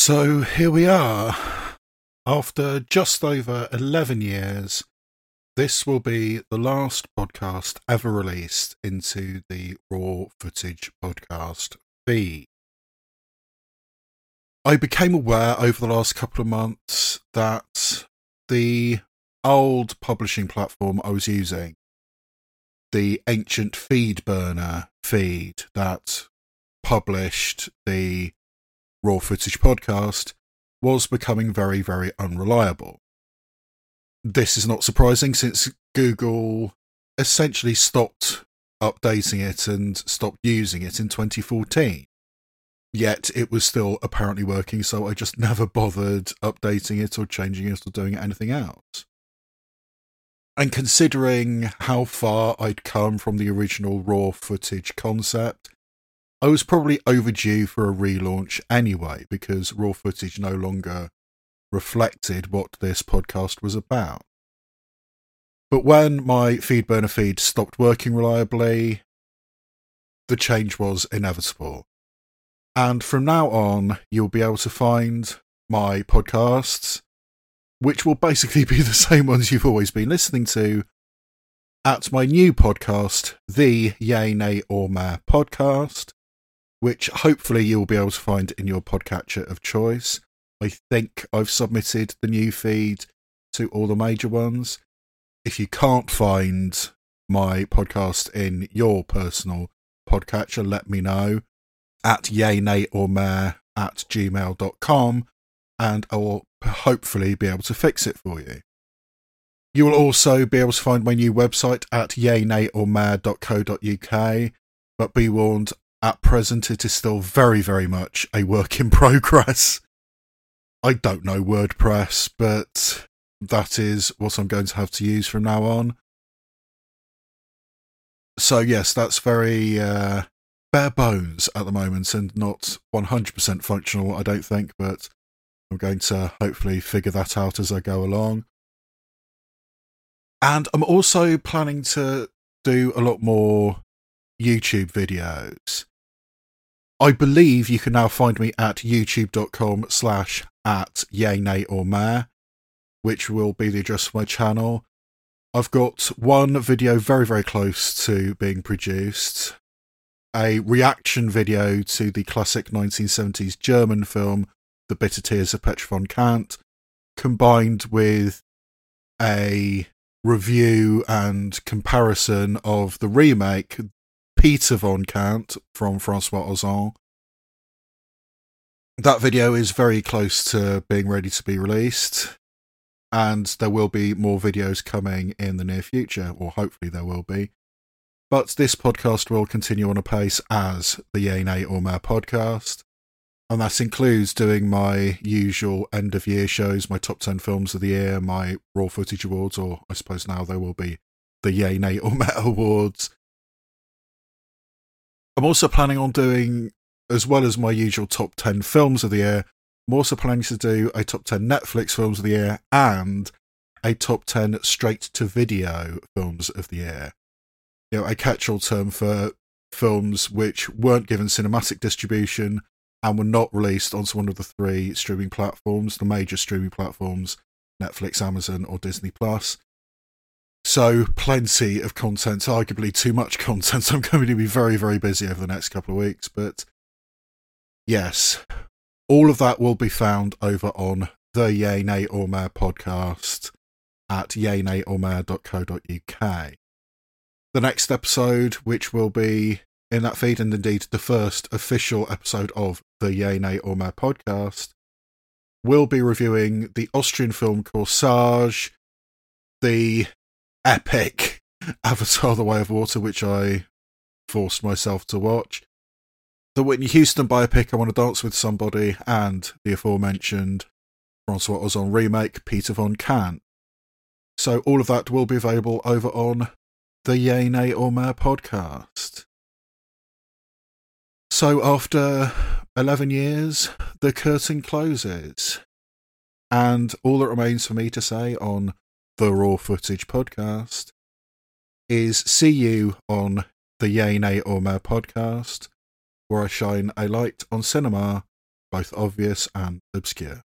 So here we are. After just over 11 years, this will be the last podcast ever released into the Raw Footage podcast feed. I became aware over the last couple of months that the old publishing platform I was using, the ancient FeedBurner feed that published the Raw Footage podcast, was becoming very, very unreliable. This is not surprising since Google essentially stopped updating it and stopped using it in 2014. Yet it was still apparently working, so I just never bothered updating it or changing it or doing anything else. And considering how far I'd come from the original raw footage concept, I was probably overdue for a relaunch anyway, because raw footage no longer reflected what this podcast was about. But when my FeedBurner feed stopped working reliably, the change was inevitable. And from now on, you'll be able to find my podcasts, which will basically be the same ones you've always been listening to, at my new podcast, the Yay Nay or Meh podcast, which hopefully you'll be able to find in your podcatcher of choice. I think I've submitted the new feed to all the major ones. If you can't find my podcast in your personal podcatcher, let me know at yay, nay, or meh at gmail.com and I will hopefully be able to fix it for you. You will also be able to find my new website at yaynayormeh.co.uk, but be warned, at present it is still very, very much a work in progress. I don't know WordPress, but that is what I'm going to have to use from now on. So yes, that's very uh, bare bones at the moment and not 100% functional, I don't think, but I'm going to hopefully figure that out as I go along. And I'm also planning to do a lot more YouTube videos. I believe you can now find me at youtube.com slash at yay, nay, or meh, which will be the address of my channel. I've got one video very, very close to being produced. A reaction video to the classic 1970s German film, The Bitter Tears of Petra von Kant, combined with a review and comparison of the remake, Peter von Kant from Francois Ozon. That video is very close to being ready to be released, and there will be more videos coming in the near future, or hopefully there will be. But this podcast will continue on a pace as the Yay or Meh podcast, and that includes doing my usual end of year shows, my top 10 films of the year, my Raw Footage Awards, or I suppose now there will be the Yay Nay or Meh Awards. I'm also planning on doing as well as my usual top 10 films of the year, I'm also planning to do a top 10 Netflix films of the year and a top 10 straight to video films of the year. You know, a catch all term for films which weren't given cinematic distribution and were not released onto one of the three streaming platforms, the major streaming platforms Netflix, Amazon, or Disney Plus. So, plenty of content, arguably too much content. I'm going to be very, very busy over the next couple of weeks, but yes, all of that will be found over on the Yay Nay or Meh podcast at yaynayormeh.co.uk. The next episode, which will be in that feed, and indeed the first official episode of the Yay Nay or Meh podcast, will be reviewing the Austrian film Corsage, the epic Avatar The Way of Water, which I forced myself to watch, the Whitney Houston biopic I Want to Dance with Somebody, and the aforementioned Francois Ozon remake Peter von Kant. So all of that will be available over on the Yay Nay or Meh podcast. So after 11 years, the curtain closes. And all that remains for me to say on the Raw Footage podcast is see you on the Yay Nay or podcast where I shine a light on cinema both obvious and obscure.